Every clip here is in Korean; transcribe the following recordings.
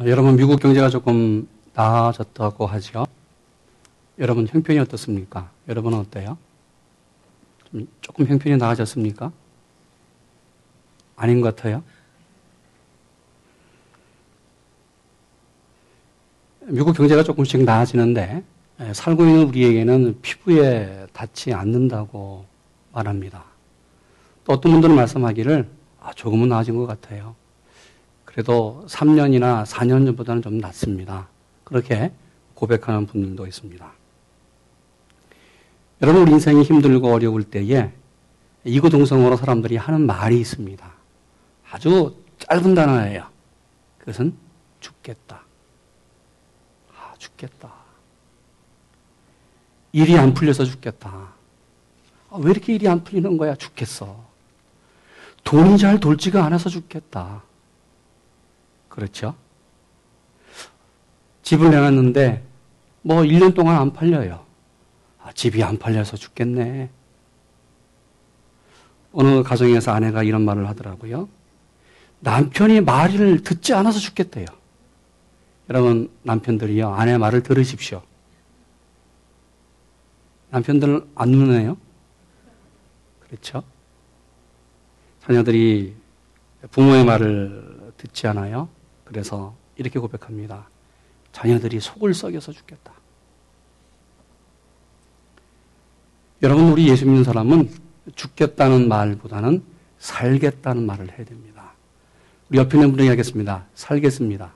어, 여러분 미국 경제가 조금 나아졌다고 하죠. 여러분 형편이 어떻습니까? 여러분은 어때요? 조금 형편이 나아졌습니까? 아닌 것 같아요. 미국 경제가 조금씩 나아지는데 예, 살고 있는 우리에게는 피부에 닿지 않는다고 말합니다. 또 어떤 분들은 말씀하기를 아, 조금은 나아진 것 같아요. 그래도 3년이나 4년 전보다는 좀 낫습니다. 그렇게 고백하는 분들도 있습니다. 여러분, 우리 인생이 힘들고 어려울 때에 이구동성으로 사람들이 하는 말이 있습니다. 아주 짧은 단어예요. 그것은 죽겠다. 아, 죽겠다. 일이 안 풀려서 죽겠다. 아, 왜 이렇게 일이 안 풀리는 거야? 죽겠어. 돈이 잘 돌지가 않아서 죽겠다. 그렇죠? 집을 내놨는데 뭐 1년 동안 안 팔려요. 아, 집이 안 팔려서 죽겠네. 어느 가정에서 아내가 이런 말을 하더라고요. 남편이 말을 듣지 않아서 죽겠대요. 여러분, 남편들이요, 아내 말을 들으십시오. 남편들 안 누네요? 그렇죠? 자녀들이 부모의 말을 듣지 않아요. 그래서 이렇게 고백합니다. 자녀들이 속을 썩여서 죽겠다. 여러분, 우리 예수 믿는 사람은 죽겠다는 말보다는 살겠다는 말을 해야 됩니다. 우리 옆에 있는 분에게 하겠습니다. 살겠습니다.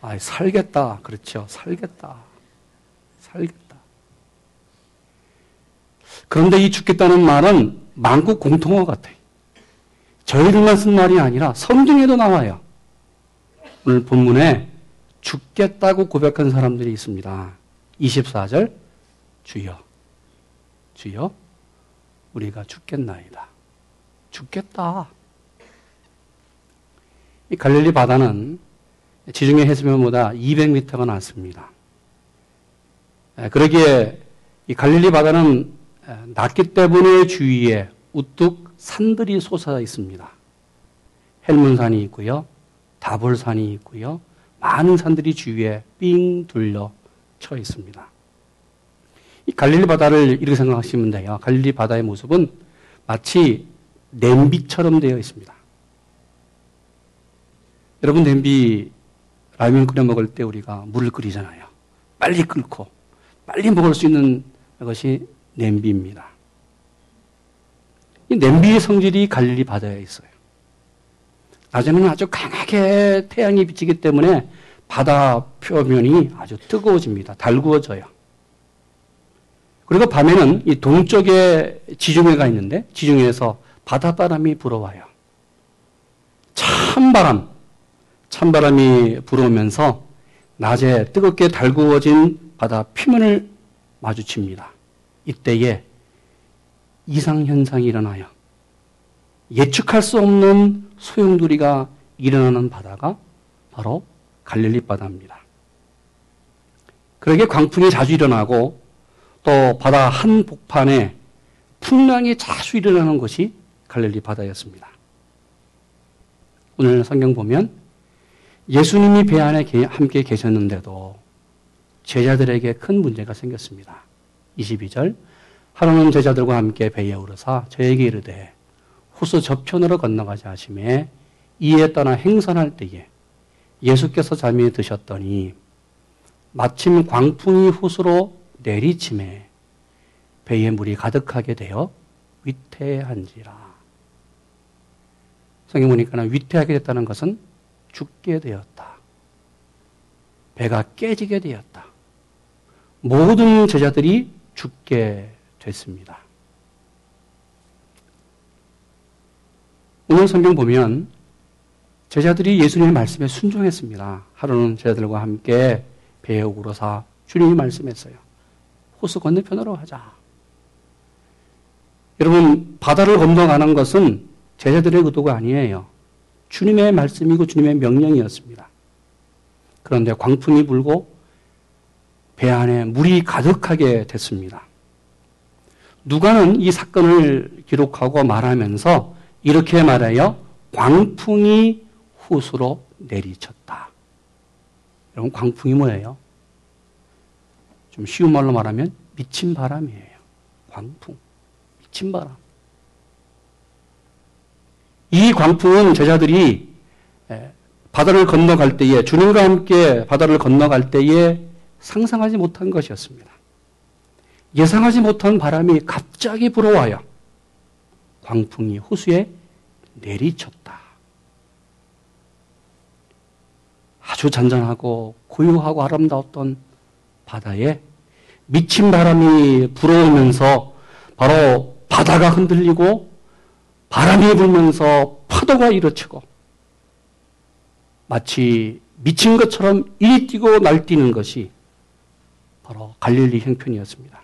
아, 살겠다. 그렇죠. 살겠다. 살겠다. 그런데 이 죽겠다는 말은 만국 공통어 같아요. 저희들만 쓴 말이 아니라 성경에도 나와요. 오늘 본문에 죽겠다고 고백한 사람들이 있습니다. 24절 주여 주여 우리가 죽겠나이다. 죽겠다. 이 갈릴리 바다는 지중해 해수면보다 200m가 낮습니다. 그러기에 이 갈릴리 바다는 낮기 때문에 주위에 우뚝 산들이 솟아 있습니다. 헬문산이 있고요. 다볼산이 있고요. 많은 산들이 주위에 삥 둘러 쳐 있습니다. 이 갈릴리 바다를 이렇게 생각하시면 돼요. 갈릴리 바다의 모습은 마치 냄비처럼 되어 있습니다. 여러분 냄비 라면 끓여 먹을 때 우리가 물을 끓이잖아요. 빨리 끓고 빨리 먹을 수 있는 것이 냄비입니다. 이 냄비의 성질이 갈릴리 바다에 있어요. 낮에는 아주 강하게 태양이 비치기 때문에 바다 표면이 아주 뜨거워집니다. 달구어져요. 그리고 밤에는 이 동쪽에 지중해가 있는데 지중해에서 바닷바람이 불어와요. 찬바람, 찬바람이 불어오면서 낮에 뜨겁게 달구어진 바다 표면을 마주칩니다. 이때에 이상현상이 일어나요. 예측할 수 없는 소용돌이가 일어나는 바다가 바로 갈릴리 바다입니다. 그러게 광풍이 자주 일어나고 또 바다 한복판에 풍랑이 자주 일어나는 것이 갈릴리 바다였습니다. 오늘 성경 보면 예수님이 배 안에 함께 계셨는데도 제자들에게 큰 문제가 생겼습니다. 22절 하루는 제자들과 함께 배에 오르사 저에게 이르되 후수 저편으로 건너가자 하심에 이에 떠나 행선할 때에 예수께서 잠이 드셨더니 마침 광풍이 후수로 내리침에 배에 물이 가득하게 되어 위태한지라. 성경 보니까 위태하게 됐다는 것은 죽게 되었다. 배가 깨지게 되었다. 모든 제자들이 죽게 됐습니다. 오늘 성경 보면 제자들이 예수님의 말씀에 순종했습니다. 하루는 제자들과 함께 배에 오르사 주님이 말씀했어요. 호수 건너편으로 하자. 여러분, 바다를 건너가는 것은 제자들의 의도가 아니에요. 주님의 말씀이고 주님의 명령이었습니다. 그런데 광풍이 불고 배 안에 물이 가득하게 됐습니다. 누가는 이 사건을 기록하고 말하면서 이렇게 말해요. 광풍이 후수로 내리쳤다. 여러분, 광풍이 뭐예요? 좀 쉬운 말로 말하면 미친 바람이에요. 광풍. 미친 바람. 이 광풍은 제자들이 바다를 건너갈 때에, 주님과 함께 바다를 건너갈 때에 상상하지 못한 것이었습니다. 예상하지 못한 바람이 갑자기 불어와요. 광풍이 호수에 내리쳤다. 아주 잔잔하고 고요하고 아름다웠던 바다에 미친 바람이 불어오면서 바로 바다가 흔들리고 바람이 불면서 파도가 일어치고 마치 미친 것처럼 이리 뛰고 날뛰는 것이 바로 갈릴리 형편이었습니다.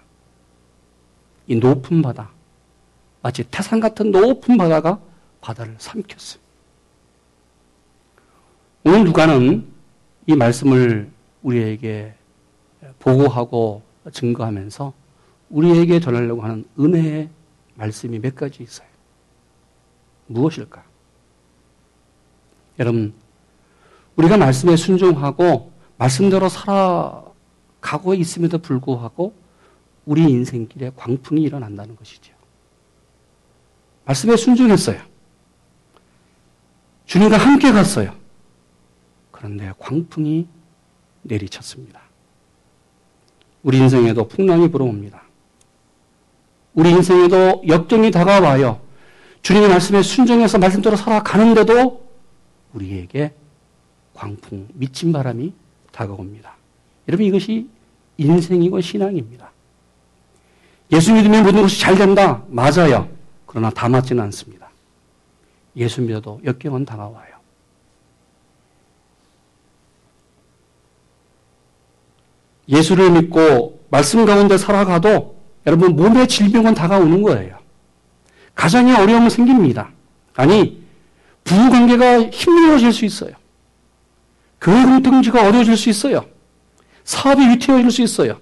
이 높은 바다, 마치 태산 같은 높은 바다가 바다를 삼켰어요. 오늘 누가는 이 말씀을 우리에게 보고하고 증거하면서 우리에게 전하려고 하는 은혜의 말씀이 몇 가지 있어요. 무엇일까? 여러분, 우리가 말씀에 순종하고 말씀대로 살아가고 있음에도 불구하고 우리 인생길에 광풍이 일어난다는 것이죠. 말씀에 순종했어요. 주님과 함께 갔어요. 그런데 광풍이 내리쳤습니다. 우리 인생에도 풍랑이 불어옵니다. 우리 인생에도 역경이 다가와요. 주님의 말씀에 순종해서 말씀대로 살아가는데도 우리에게 광풍, 미친 바람이 다가옵니다. 여러분 이것이 인생이고 신앙입니다. 예수 믿으면 모든 것이 잘 된다. 맞아요. 그러나 다 맞지는 않습니다. 예수 믿어도 역경은 다가와요. 예수를 믿고 말씀 가운데 살아가도 여러분 몸의 질병은 다가오는 거예요. 가정에 어려움은 생깁니다. 아니 부부 관계가 힘들어질 수 있어요. 교회 공동체가 어려워질 수 있어요. 사업이 위태해질 수 있어요.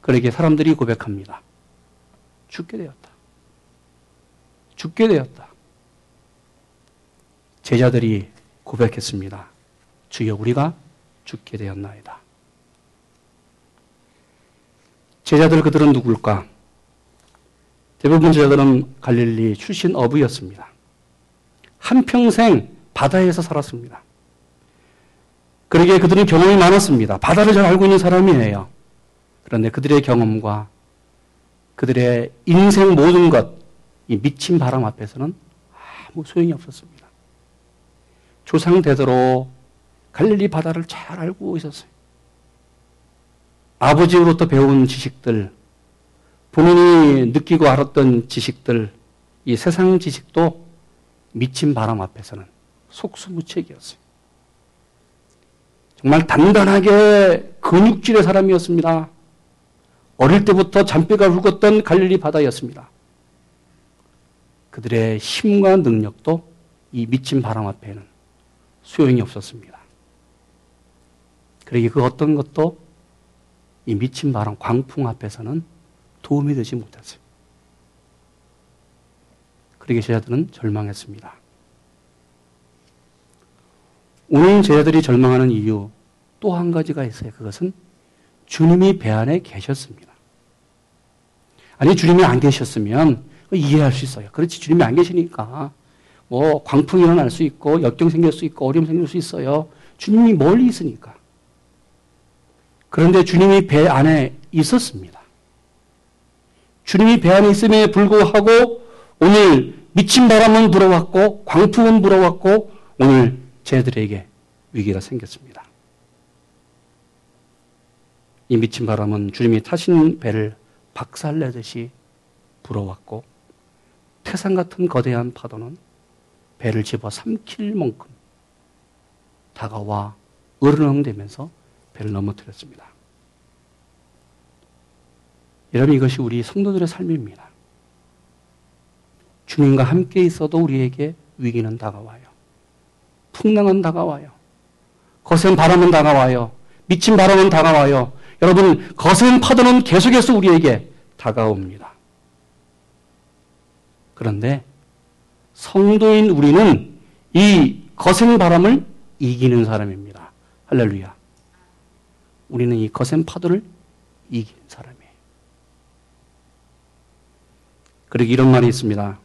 그러게 사람들이 고백합니다. 죽게 되었다. 죽게 되었다. 제자들이 고백했습니다. 주여 우리가 죽게 되었나이다. 제자들 그들은 누굴까? 대부분 제자들은 갈릴리 출신 어부였습니다. 한평생 바다에서 살았습니다. 그러기에 그들은 경험이 많았습니다. 바다를 잘 알고 있는 사람이에요. 그런데 그들의 경험과 그들의 인생 모든 것, 이 미친 바람 앞에서는 아무 소용이 없었습니다. 조상 대대로 갈릴리 바다를 잘 알고 있었어요. 아버지로부터 배운 지식들, 본인이 느끼고 알았던 지식들, 이 세상 지식도 미친 바람 앞에서는 속수무책이었어요. 정말 단단하게 근육질의 사람이었습니다. 어릴 때부터 잔뼈가 굵었던 갈릴리 바다였습니다. 그들의 힘과 능력도 이 미친 바람 앞에는 소용이 없었습니다. 그러기 그 어떤 것도 이 미친 바람 광풍 앞에서는 도움이 되지 못했어요. 그러기 제자들은 절망했습니다. 오늘 제자들이 절망하는 이유 또 한 가지가 있어요. 그것은 주님이 배 안에 계셨습니다. 아니, 주님이 안 계셨으면 이해할 수 있어요. 그렇지, 주님이 안 계시니까 뭐 광풍이 일어날 수 있고 역경 생길 수 있고 어려움 생길 수 있어요. 주님이 멀리 있으니까. 그런데 주님이 배 안에 있었습니다. 주님이 배 안에 있음에 불구하고 오늘 미친 바람은 불어왔고 광풍은 불어왔고 오늘 쟤들에게 위기가 생겼습니다. 이 미친 바람은 주님이 타신 배를 박살내듯이 불어왔고 태산 같은 거대한 파도는 배를 집어 삼킬 만큼 다가와 으르렁대면서 배를 넘어뜨렸습니다. 여러분 이것이 우리 성도들의 삶입니다. 주님과 함께 있어도 우리에게 위기는 다가와요. 풍랑은 다가와요. 거센 바람은 다가와요. 미친 바람은 다가와요. 여러분, 거센 파도는 계속해서 우리에게 다가옵니다. 그런데 성도인 우리는 이 거센 바람을 이기는 사람입니다. 할렐루야. 우리는 이 거센 파도를 이기는 사람이에요. 그리고 이런 말이 있습니다.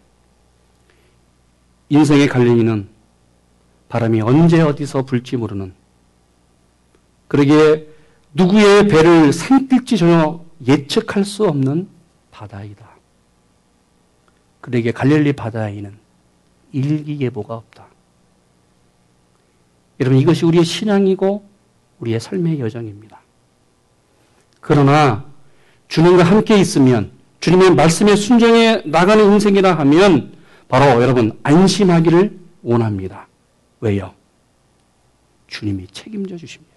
인생의 갈림이는 바람이 언제 어디서 불지 모르는 그러기에 누구의 배를 산뜰지 전혀 예측할 수 없는 바다이다. 그러기에 갈릴리 바다에는 일기예보가 없다. 여러분 이것이 우리의 신앙이고 우리의 삶의 여정입니다. 그러나 주님과 함께 있으면 주님의 말씀에 순종해 나가는 인생이라 하면 바로 여러분 안심하기를 원합니다. 왜요? 주님이 책임져 주십니다.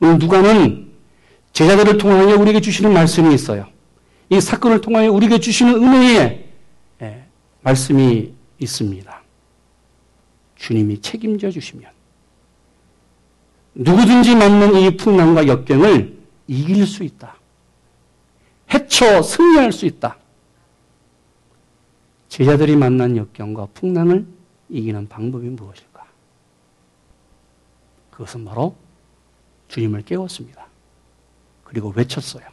오늘 누가는 제자들을 통하여 우리에게 주시는 말씀이 있어요. 이 사건을 통하여 우리에게 주시는 은혜의 예, 말씀이 있습니다. 주님이 책임져 주시면 누구든지 맞는 이 풍랑과 역경을 이길 수 있다. 헤쳐 승리할 수 있다. 제자들이 만난 역경과 풍랑을 이기는 방법이 무엇일까? 그것은 바로 주님을 깨웠습니다. 그리고 외쳤어요.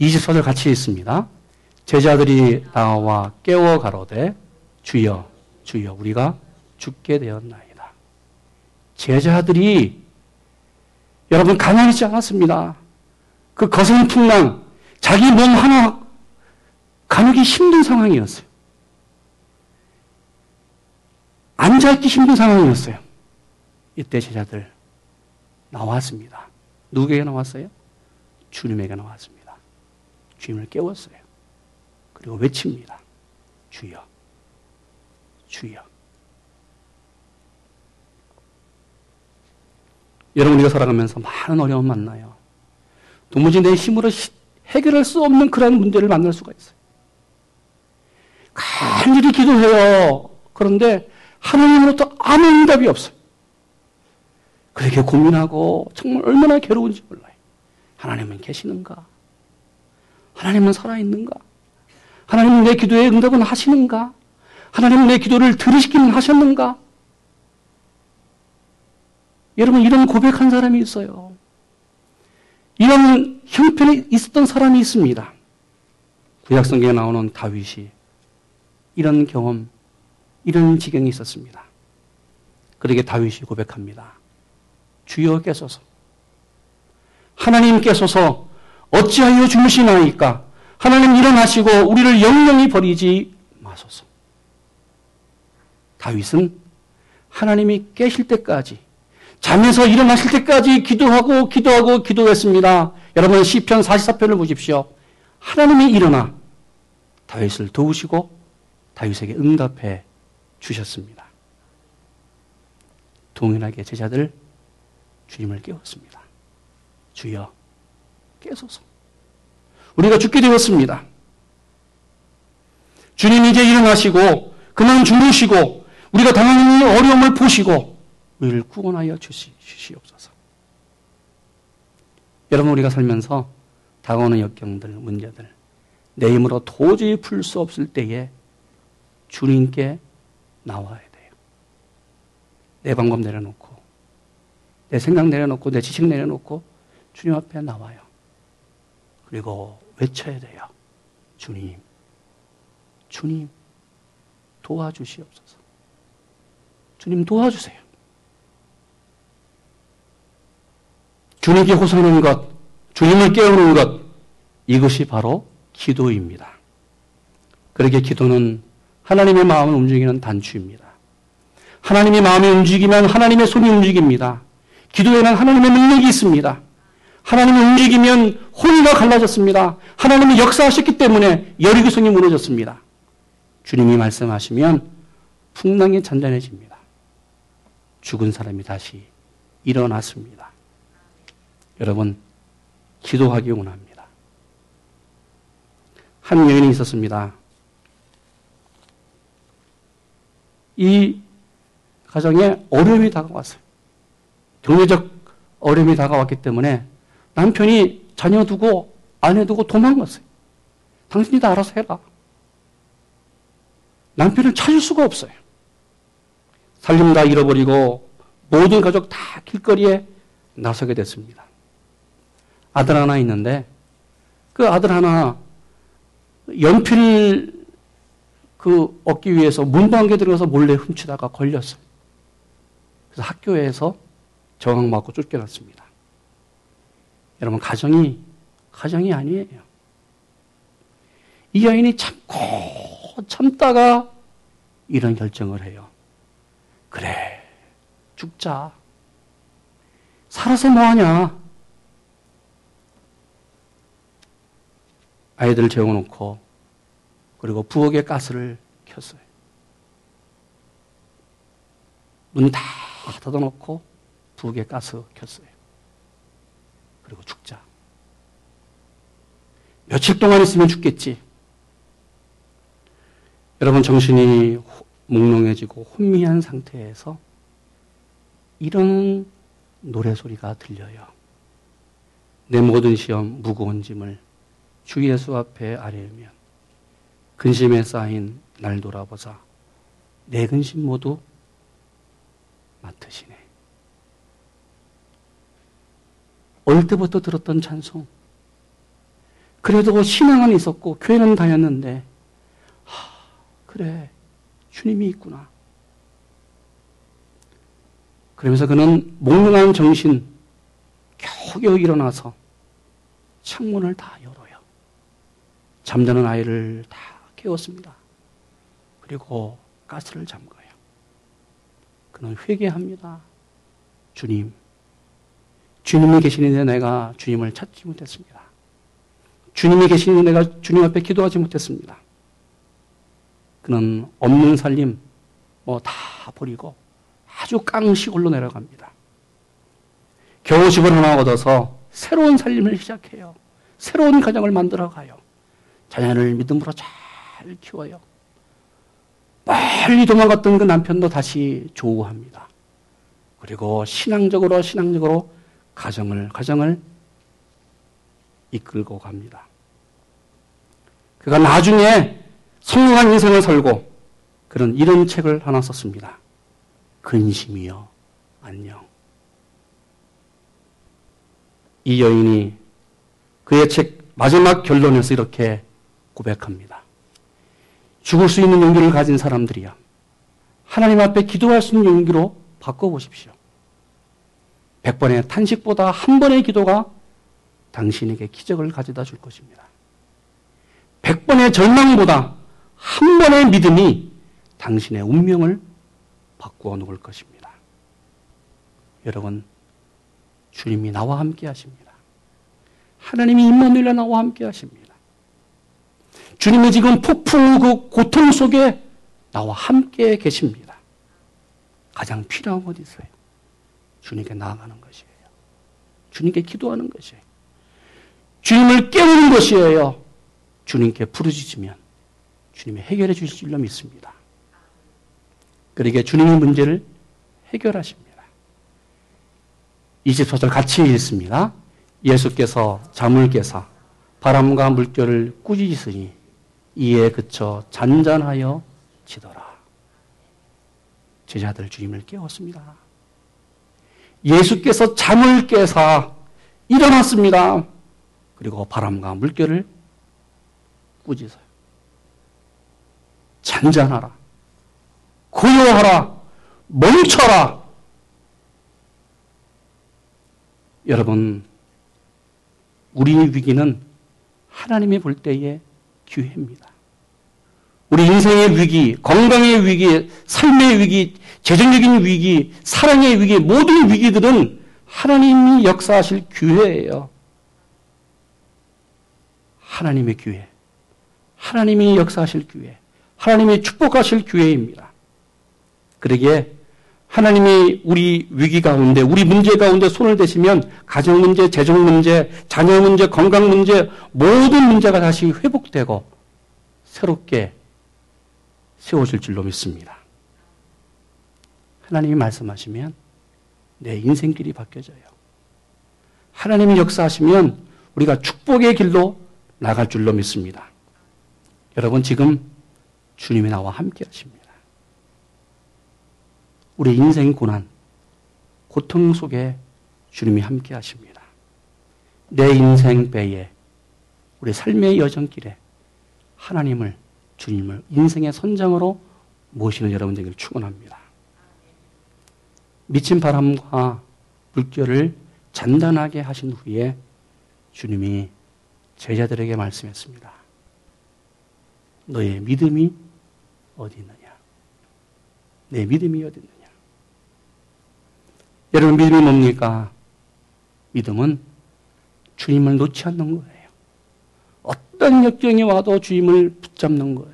24절 같이 있습니다. 제자들이 나와 깨워 가로되 주여 주여 우리가 죽게 되었나이다. 제자들이 여러분 가만히지 않았습니다. 그 거센 풍랑 자기 몸 하나 가누기 힘든 상황이었어요. 앉아있기 힘든 상황이었어요. 이때 제자들 나왔습니다. 누구에게 나왔어요? 주님에게 나왔습니다. 주님을 깨웠어요. 그리고 외칩니다. 주여, 주여. 여러분, 우리가 살아가면서 많은 어려움 만나요. 도무지 내 힘으로 해결할 수 없는 그런 문제를 만날 수가 있어요. 간절히 기도해요. 그런데 하나님으로부터 아무 응답이 없어요. 그렇게 고민하고 정말 얼마나 괴로운지 몰라요. 하나님은 계시는가? 하나님은 살아있는가? 하나님은 내 기도에 응답은 하시는가? 하나님은 내 기도를 들으시기는 하셨는가? 여러분, 이런 고백한 사람이 있어요. 이런 형편에 있었던 사람이 있습니다. 구약성경에 나오는 다윗이 이런 경험, 이런 지경이 있었습니다. 그러게 다윗이 고백합니다. 주여께서서 하나님께서서 어찌하여 주무시나이까 하나님 일어나시고 우리를 영영히 버리지 마소서. 다윗은 하나님이 깨실 때까지 잠에서 일어나실 때까지 기도하고 기도하고 기도했습니다. 여러분 시편 44편을 보십시오. 하나님이 일어나 다윗을 도우시고 다윗에게 응답해 주셨습니다. 동일하게 제자들 주님을 깨웠습니다. 주여 깨소서. 우리가 죽게 되었습니다. 주님 이제 일어나시고 그만 주무시고 우리가 당하는 어려움을 보시고 우리를 구원하여 주시, 주시옵소서. 여러분 우리가 살면서 다가오는 역경들, 문제들 내 힘으로 도저히 풀 수 없을 때에 주님께 나와야 돼요. 내 방법 내려놓고 내 생각 내려놓고 내 지식 내려놓고 주님 앞에 나와요. 그리고 외쳐야 돼요. 주님, 주님, 도와주시옵소서. 주님 도와주세요. 주님께 호소하는 것, 주님을 깨우는 것, 이것이 바로 기도입니다. 그러게 기도는 하나님의 마음을 움직이는 단추입니다. 하나님의 마음이 움직이면 하나님의 손이 움직입니다. 기도에는 하나님의 능력이 있습니다. 하나님이 움직이면 혼이가 갈라졌습니다. 하나님이 역사하셨기 때문에 여리고성이 무너졌습니다. 주님이 말씀하시면 풍랑이 잔잔해집니다. 죽은 사람이 다시 일어났습니다. 여러분, 기도하기 원합니다. 한 여인이 있었습니다. 이 가정에 어려움이 다가왔어요. 경제적 어려움이 다가왔기 때문에 남편이 자녀 두고 아내 두고 도망갔어요. 당신이 다 알아서 해라. 남편을 찾을 수가 없어요. 살림 다 잃어버리고 모든 가족 다 길거리에 나서게 됐습니다. 아들 하나 있는데 그 아들 하나 연필 그 얻기 위해서 문방개 들어가서 몰래 훔치다가 걸렸어요. 그래서 학교에서 저항받고 쫓겨났습니다. 여러분 가정이 가정이 아니에요. 이 여인이 참고 참다가 이런 결정을 해요. 그래 죽자. 살아서 뭐하냐? 아이들을 재워놓고 그리고 부엌에 가스를 켰어요. 문 다 닫아놓고 부엌에 가스 켰어요. 그리고 죽자. 며칠 동안 있으면 죽겠지. 여러분 정신이 몽롱해지고 혼미한 상태에서 이런 노래소리가 들려요. 내 모든 시험 무거운 짐을 주 예수 앞에 아뢰면 근심에 쌓인 날 돌아보자 내 근심 모두 맡으시네. 어릴 때부터 들었던 찬송. 그래도 신앙은 있었고 교회는 다녔는데 하, 그래 주님이 있구나. 그러면서 그는 몽롱한 정신 겨우겨우 일어나서 창문을 다 열어요. 잠자는 아이를 다 깨웠습니다. 그리고 가스를 잠가요. 그는 회개합니다. 주님, 주님이 계시는데 내가 주님을 찾지 못했습니다. 주님이 계시는데 내가 주님 앞에 기도하지 못했습니다. 그는 없는 살림 뭐 다 버리고 아주 깡시골로 내려갑니다. 겨우 집을 하나 얻어서 새로운 살림을 시작해요. 새로운 가정을 만들어 가요. 자녀를 믿음으로 잘 키워요. 빨리 도망갔던 그 남편도 다시 조우합니다. 그리고 신앙적으로 신앙적으로 가정을 가정을 이끌고 갑니다. 그가 나중에 성공한 인생을 살고 그런 이런 책을 하나 썼습니다. 근심이여 안녕. 이 여인이 그의 책 마지막 결론에서 이렇게 고백합니다. 죽을 수 있는 용기를 가진 사람들이야. 하나님 앞에 기도할 수 있는 용기로 바꿔보십시오. 백번의 탄식보다 한 번의 기도가 당신에게 기적을 가져다 줄 것입니다. 백번의 절망보다 한 번의 믿음이 당신의 운명을 바꾸어 놓을 것입니다. 여러분, 주님이 나와 함께 하십니다. 하나님이 임마누엘라 나와 함께 하십니다. 주님이 지금 폭풍 그 고통 속에 나와 함께 계십니다. 가장 필요한 것 있어요. 주님께 나아가는 것이에요. 주님께 기도하는 것이에요. 주님을 깨우는 것이에요. 주님께 부르짖으면 주님이 해결해 주실 줄로 믿습니다. 그러게 주님의 문제를 해결하십니다. 24절 같이 읽습니다. 예수께서 잠을 깨사 바람과 물결을 꾸짖으니 이에 그쳐 잔잔하여 지더라. 제자들 주님을 깨웠습니다. 예수께서 잠을 깨사 일어났습니다. 그리고 바람과 물결을 꾸짖어요. 잔잔하라. 고요하라. 멈춰라. 여러분, 우리의 위기는 하나님이 볼 때의 기회입니다. 우리 인생의 위기, 건강의 위기, 삶의 위기, 재정적인 위기, 사랑의 위기, 모든 위기들은 하나님이 역사하실 기회예요. 하나님의 기회. 하나님이 역사하실 기회. 하나님이 축복하실 기회입니다. 그러기에 하나님이 우리 위기 가운데, 우리 문제 가운데 손을 대시면 가정 문제, 재정 문제, 자녀 문제, 건강 문제, 모든 문제가 다시 회복되고 새롭게 세워질 줄로 믿습니다. 하나님이 말씀하시면 내 인생길이 바뀌어져요. 하나님이 역사하시면 우리가 축복의 길로 나갈 줄로 믿습니다. 여러분 지금 주님이 나와 함께 하십니다. 우리 인생 고난, 고통 속에 주님이 함께 하십니다. 내 인생 배에 우리 삶의 여정길에 하나님을 주님을 인생의 선장으로 모시는 여러분 되기를 축원합니다. 미친 바람과 물결을 잔단하게 하신 후에 주님이 제자들에게 말씀했습니다. 너의 믿음이 어디 있느냐? 내 믿음이 어디 있느냐? 여러분 믿음이 뭡니까? 믿음은 주님을 놓지 않는 거예요. 어떤 역경이 와도 주님을 붙잡는 거예요.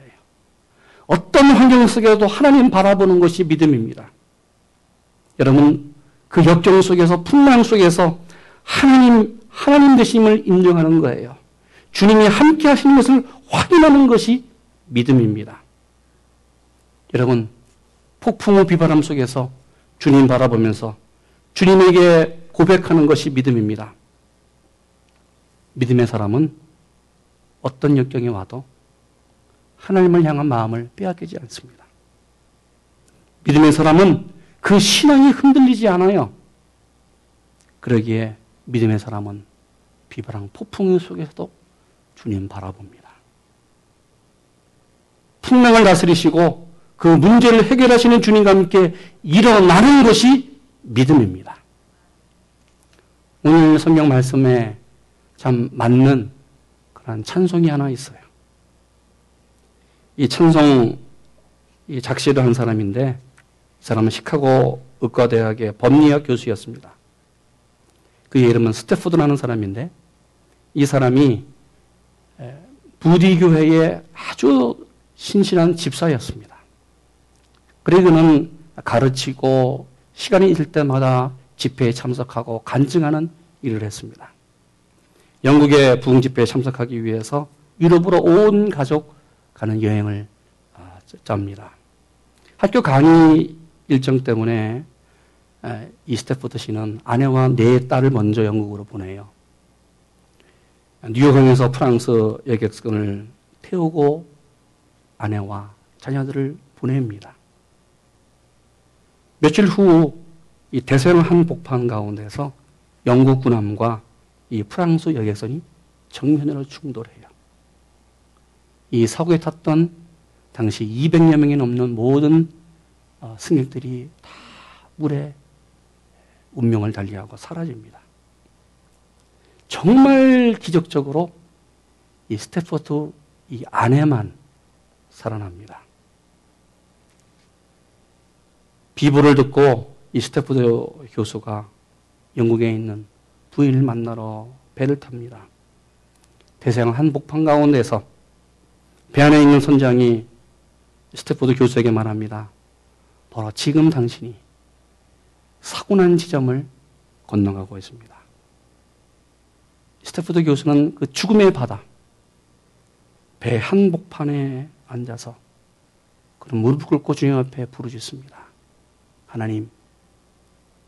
어떤 환경 속에도 하나님 바라보는 것이 믿음입니다. 여러분, 그 역경 속에서, 풍랑 속에서 하나님, 하나님 되심을 인정하는 거예요. 주님이 함께 하시는 것을 확인하는 것이 믿음입니다. 여러분, 폭풍우 비바람 속에서 주님 바라보면서 주님에게 고백하는 것이 믿음입니다. 믿음의 사람은 어떤 역경이 와도 하나님을 향한 마음을 빼앗기지 않습니다. 믿음의 사람은 그 신앙이 흔들리지 않아요. 그러기에 믿음의 사람은 비바람 폭풍 속에서도 주님 바라봅니다. 풍랑을 다스리시고 그 문제를 해결하시는 주님과 함께 일어나는 것이 믿음입니다. 오늘 성경 말씀에 참 맞는 그런 찬송이 하나 있어요. 이 찬송 이 작시를 한 사람인데 이 사람은 시카고 의과대학의 법리학 교수였습니다. 그의 이름은 스태포드라는 사람인데 이 사람이 부디교회의 아주 신실한 집사였습니다. 그래 그는 가르치고 시간이 있을 때마다 집회에 참석하고 간증하는 일을 했습니다. 영국의 부흥 집회에 참석하기 위해서 유럽으로 온 가족 가는 여행을 아, 짭니다. 학교 강의 일정 때문에 이 스패포드 씨는 아내와 네 딸을 먼저 영국으로 보내요. 뉴욕항에서 프랑스 여객선을 태우고 아내와 자녀들을 보냅니다. 며칠 후 이 대서양 한복판 가운데서 영국 군함과 이 프랑스 여객선이 정면으로 충돌해요. 이 사고에 탔던 당시 200여 명이 넘는 모든 어, 승객들이 다 물에 운명을 달리하고 사라집니다. 정말 기적적으로 이 스태포트 이 아내만 살아납니다. 비보를 듣고 이 스태포드 교수가 영국에 있는 부인을 만나러 배를 탑니다. 대서양 한복판 가운데서 배 안에 있는 선장이 스태포드 교수에게 말합니다. 바로 지금 당신이 사고 난 지점을 건너가고 있습니다. 스태포드 교수는 그 죽음의 바다, 배 한복판에 앉아서 그런 무릎 꿇고 주님 앞에 부르짖습니다. 하나님,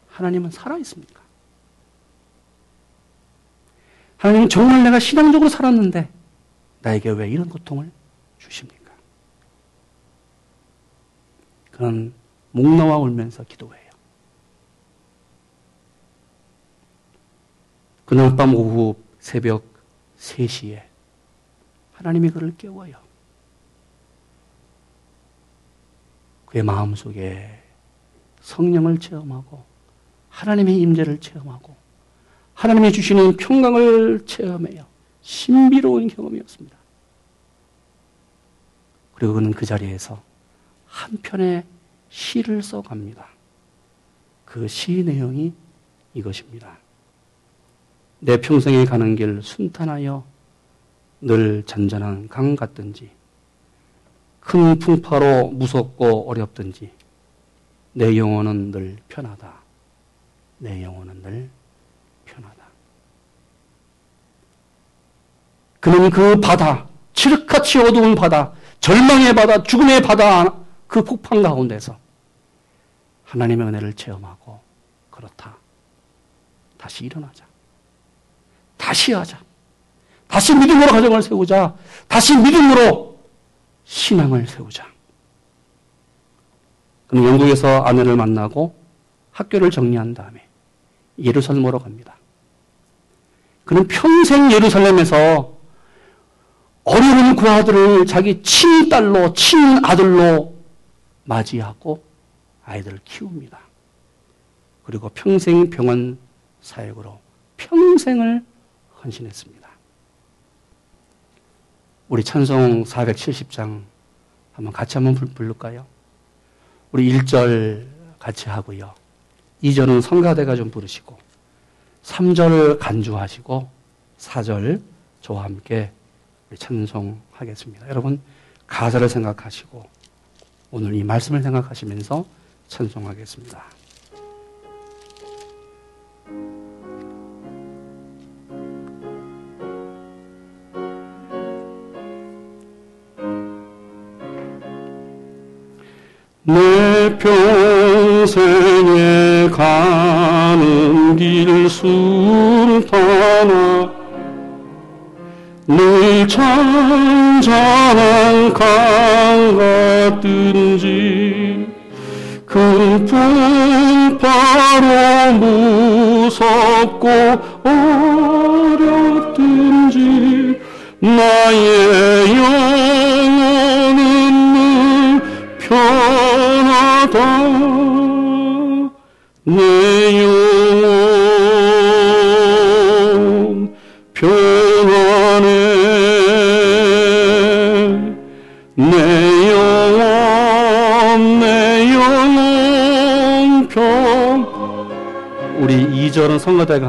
하나님은 살아있습니까? 하나님 정말 내가 신앙적으로 살았는데 나에게 왜 이런 고통을 주십니까? 그는 목 놓아 울면서 기도해요. 그날 밤 오후 새벽 3시에 하나님이 그를 깨워요. 그의 마음속에 성령을 체험하고 하나님의 임재를 체험하고 하나님이 주시는 평강을 체험해요. 신비로운 경험이었습니다. 그리고 그는 그 자리에서 한 편의 시를 써갑니다. 그 시 내용이 이것입니다. 내 평생에 가는 길 순탄하여 늘 잔잔한 강 같든지 큰 풍파로 무섭고 어렵든지 내 영혼은 늘 편하다. 내 영혼은 늘 편하다. 그는 그 바다, 칠흑같이 어두운 바다, 절망의 바다, 죽음의 바다, 그 폭풍 가운데서 하나님의 은혜를 체험하고, 그렇다. 다시 일어나자. 다시 하자. 다시 믿음으로 가정을 세우자. 다시 믿음으로 신앙을 세우자. 그는 영국에서 아내를 만나고 학교를 정리한 다음에 예루살렘으로 갑니다. 그는 평생 예루살렘에서 어려운 그 아들을 자기 친딸로, 친아들로 맞이하고 아이들을 키웁니다. 그리고 평생 병원 사역으로 평생을 헌신했습니다. 우리 찬송 470장 한번 같이 한번 부를까요? 우리 1절 같이 하고요. 2절은 성가대가 좀 부르시고 3절 간주하시고 4절 저와 함께 찬송하겠습니다. 여러분 가사를 생각하시고 오늘 이 말씀을 생각하시면서 찬송하겠습니다. 내 평생에 가는 길 순탄 늘 찬잔한 강 같든지 큰 풍파로 무섭고 어렵든지 나의 영혼은 늘 편하다. 내 2절은 성가대가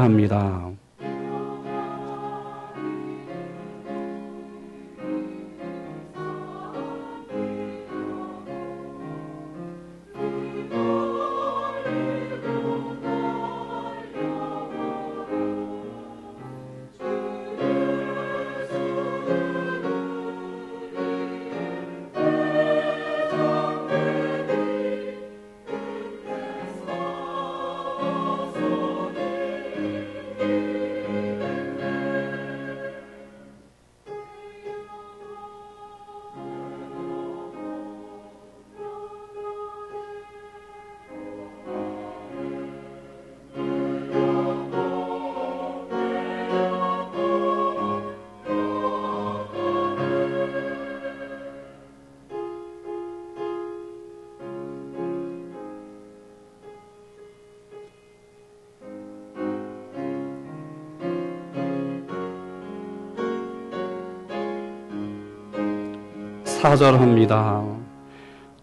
사절합니다.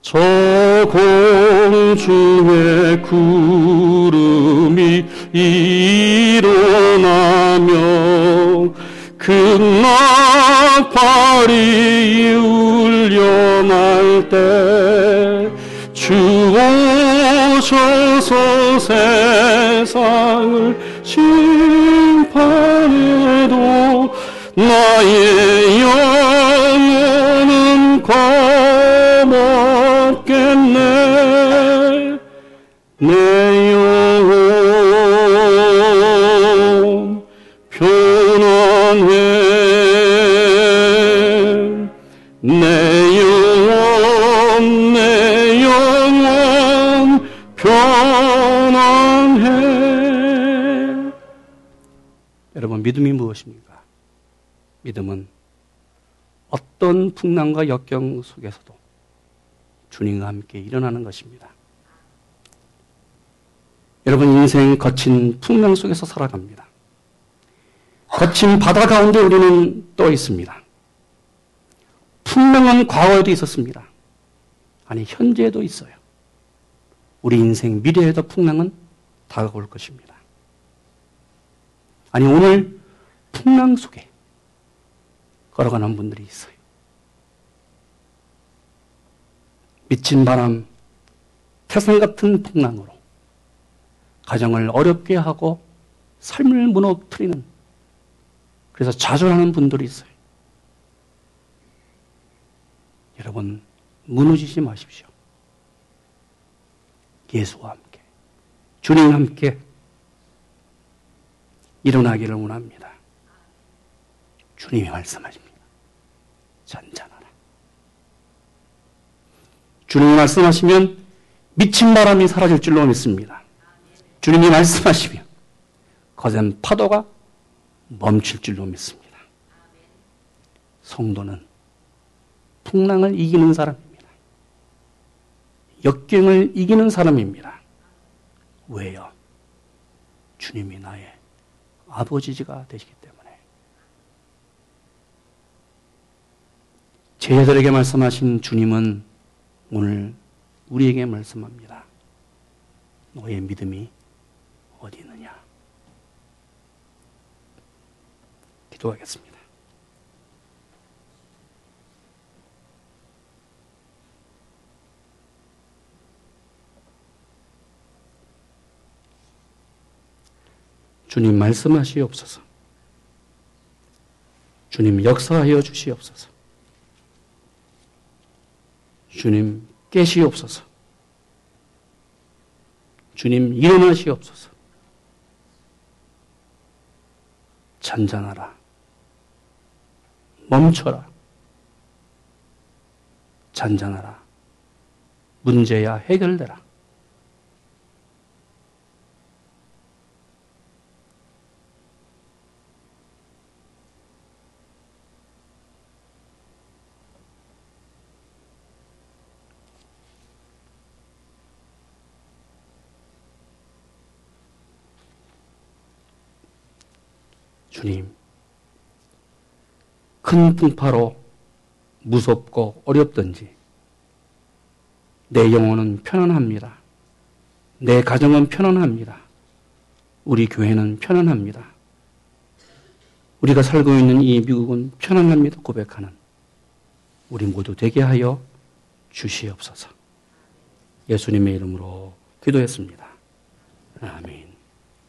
저 공중에 구름이 일어나며 큰 나팔이 믿음은 어떤 풍랑과 역경 속에서도 주님과 함께 일어나는 것입니다. 여러분 인생 거친 풍랑 속에서 살아갑니다. 거친 바다 가운데 우리는 떠 있습니다. 풍랑은 과거에도 있었습니다. 아니 현재에도 있어요. 우리 인생 미래에도 풍랑은 다가올 것입니다. 아니 오늘 풍랑 속에 걸어가는 분들이 있어요. 미친 바람, 태산 같은 풍랑으로 가정을 어렵게 하고 삶을 무너뜨리는 그래서 좌절하는 분들이 있어요. 여러분 무너지지 마십시오. 예수와 함께 주님과 함께 일어나기를 원합니다. 주님이 말씀하십니다. 잔잔하라. 주님이 말씀하시면 미친 바람이 사라질 줄로 믿습니다. 주님이 말씀하시면 거센 파도가 멈출 줄로 믿습니다. 성도는 풍랑을 이기는 사람입니다. 역경을 이기는 사람입니다. 왜요? 주님이 나의 아버지가 되시기 때문에. 제자들에게 말씀하신 주님은 오늘 우리에게 말씀합니다. 너의 믿음이 어디 있느냐? 기도하겠습니다. 주님 말씀하시옵소서. 주님 역사하여 주시옵소서. 주님 깨시옵소서. 주님 일어나시옵소서. 잔잔하라. 멈춰라. 잔잔하라. 문제야 해결되라. 주님, 큰 풍파로 무섭고 어렵든지 내 영혼은 편안합니다. 내 가정은 편안합니다. 우리 교회는 편안합니다. 우리가 살고 있는 이 미국은 편안합니다. 고백하는 우리 모두 되게 하여 주시옵소서. 예수님의 이름으로 기도했습니다. 아멘.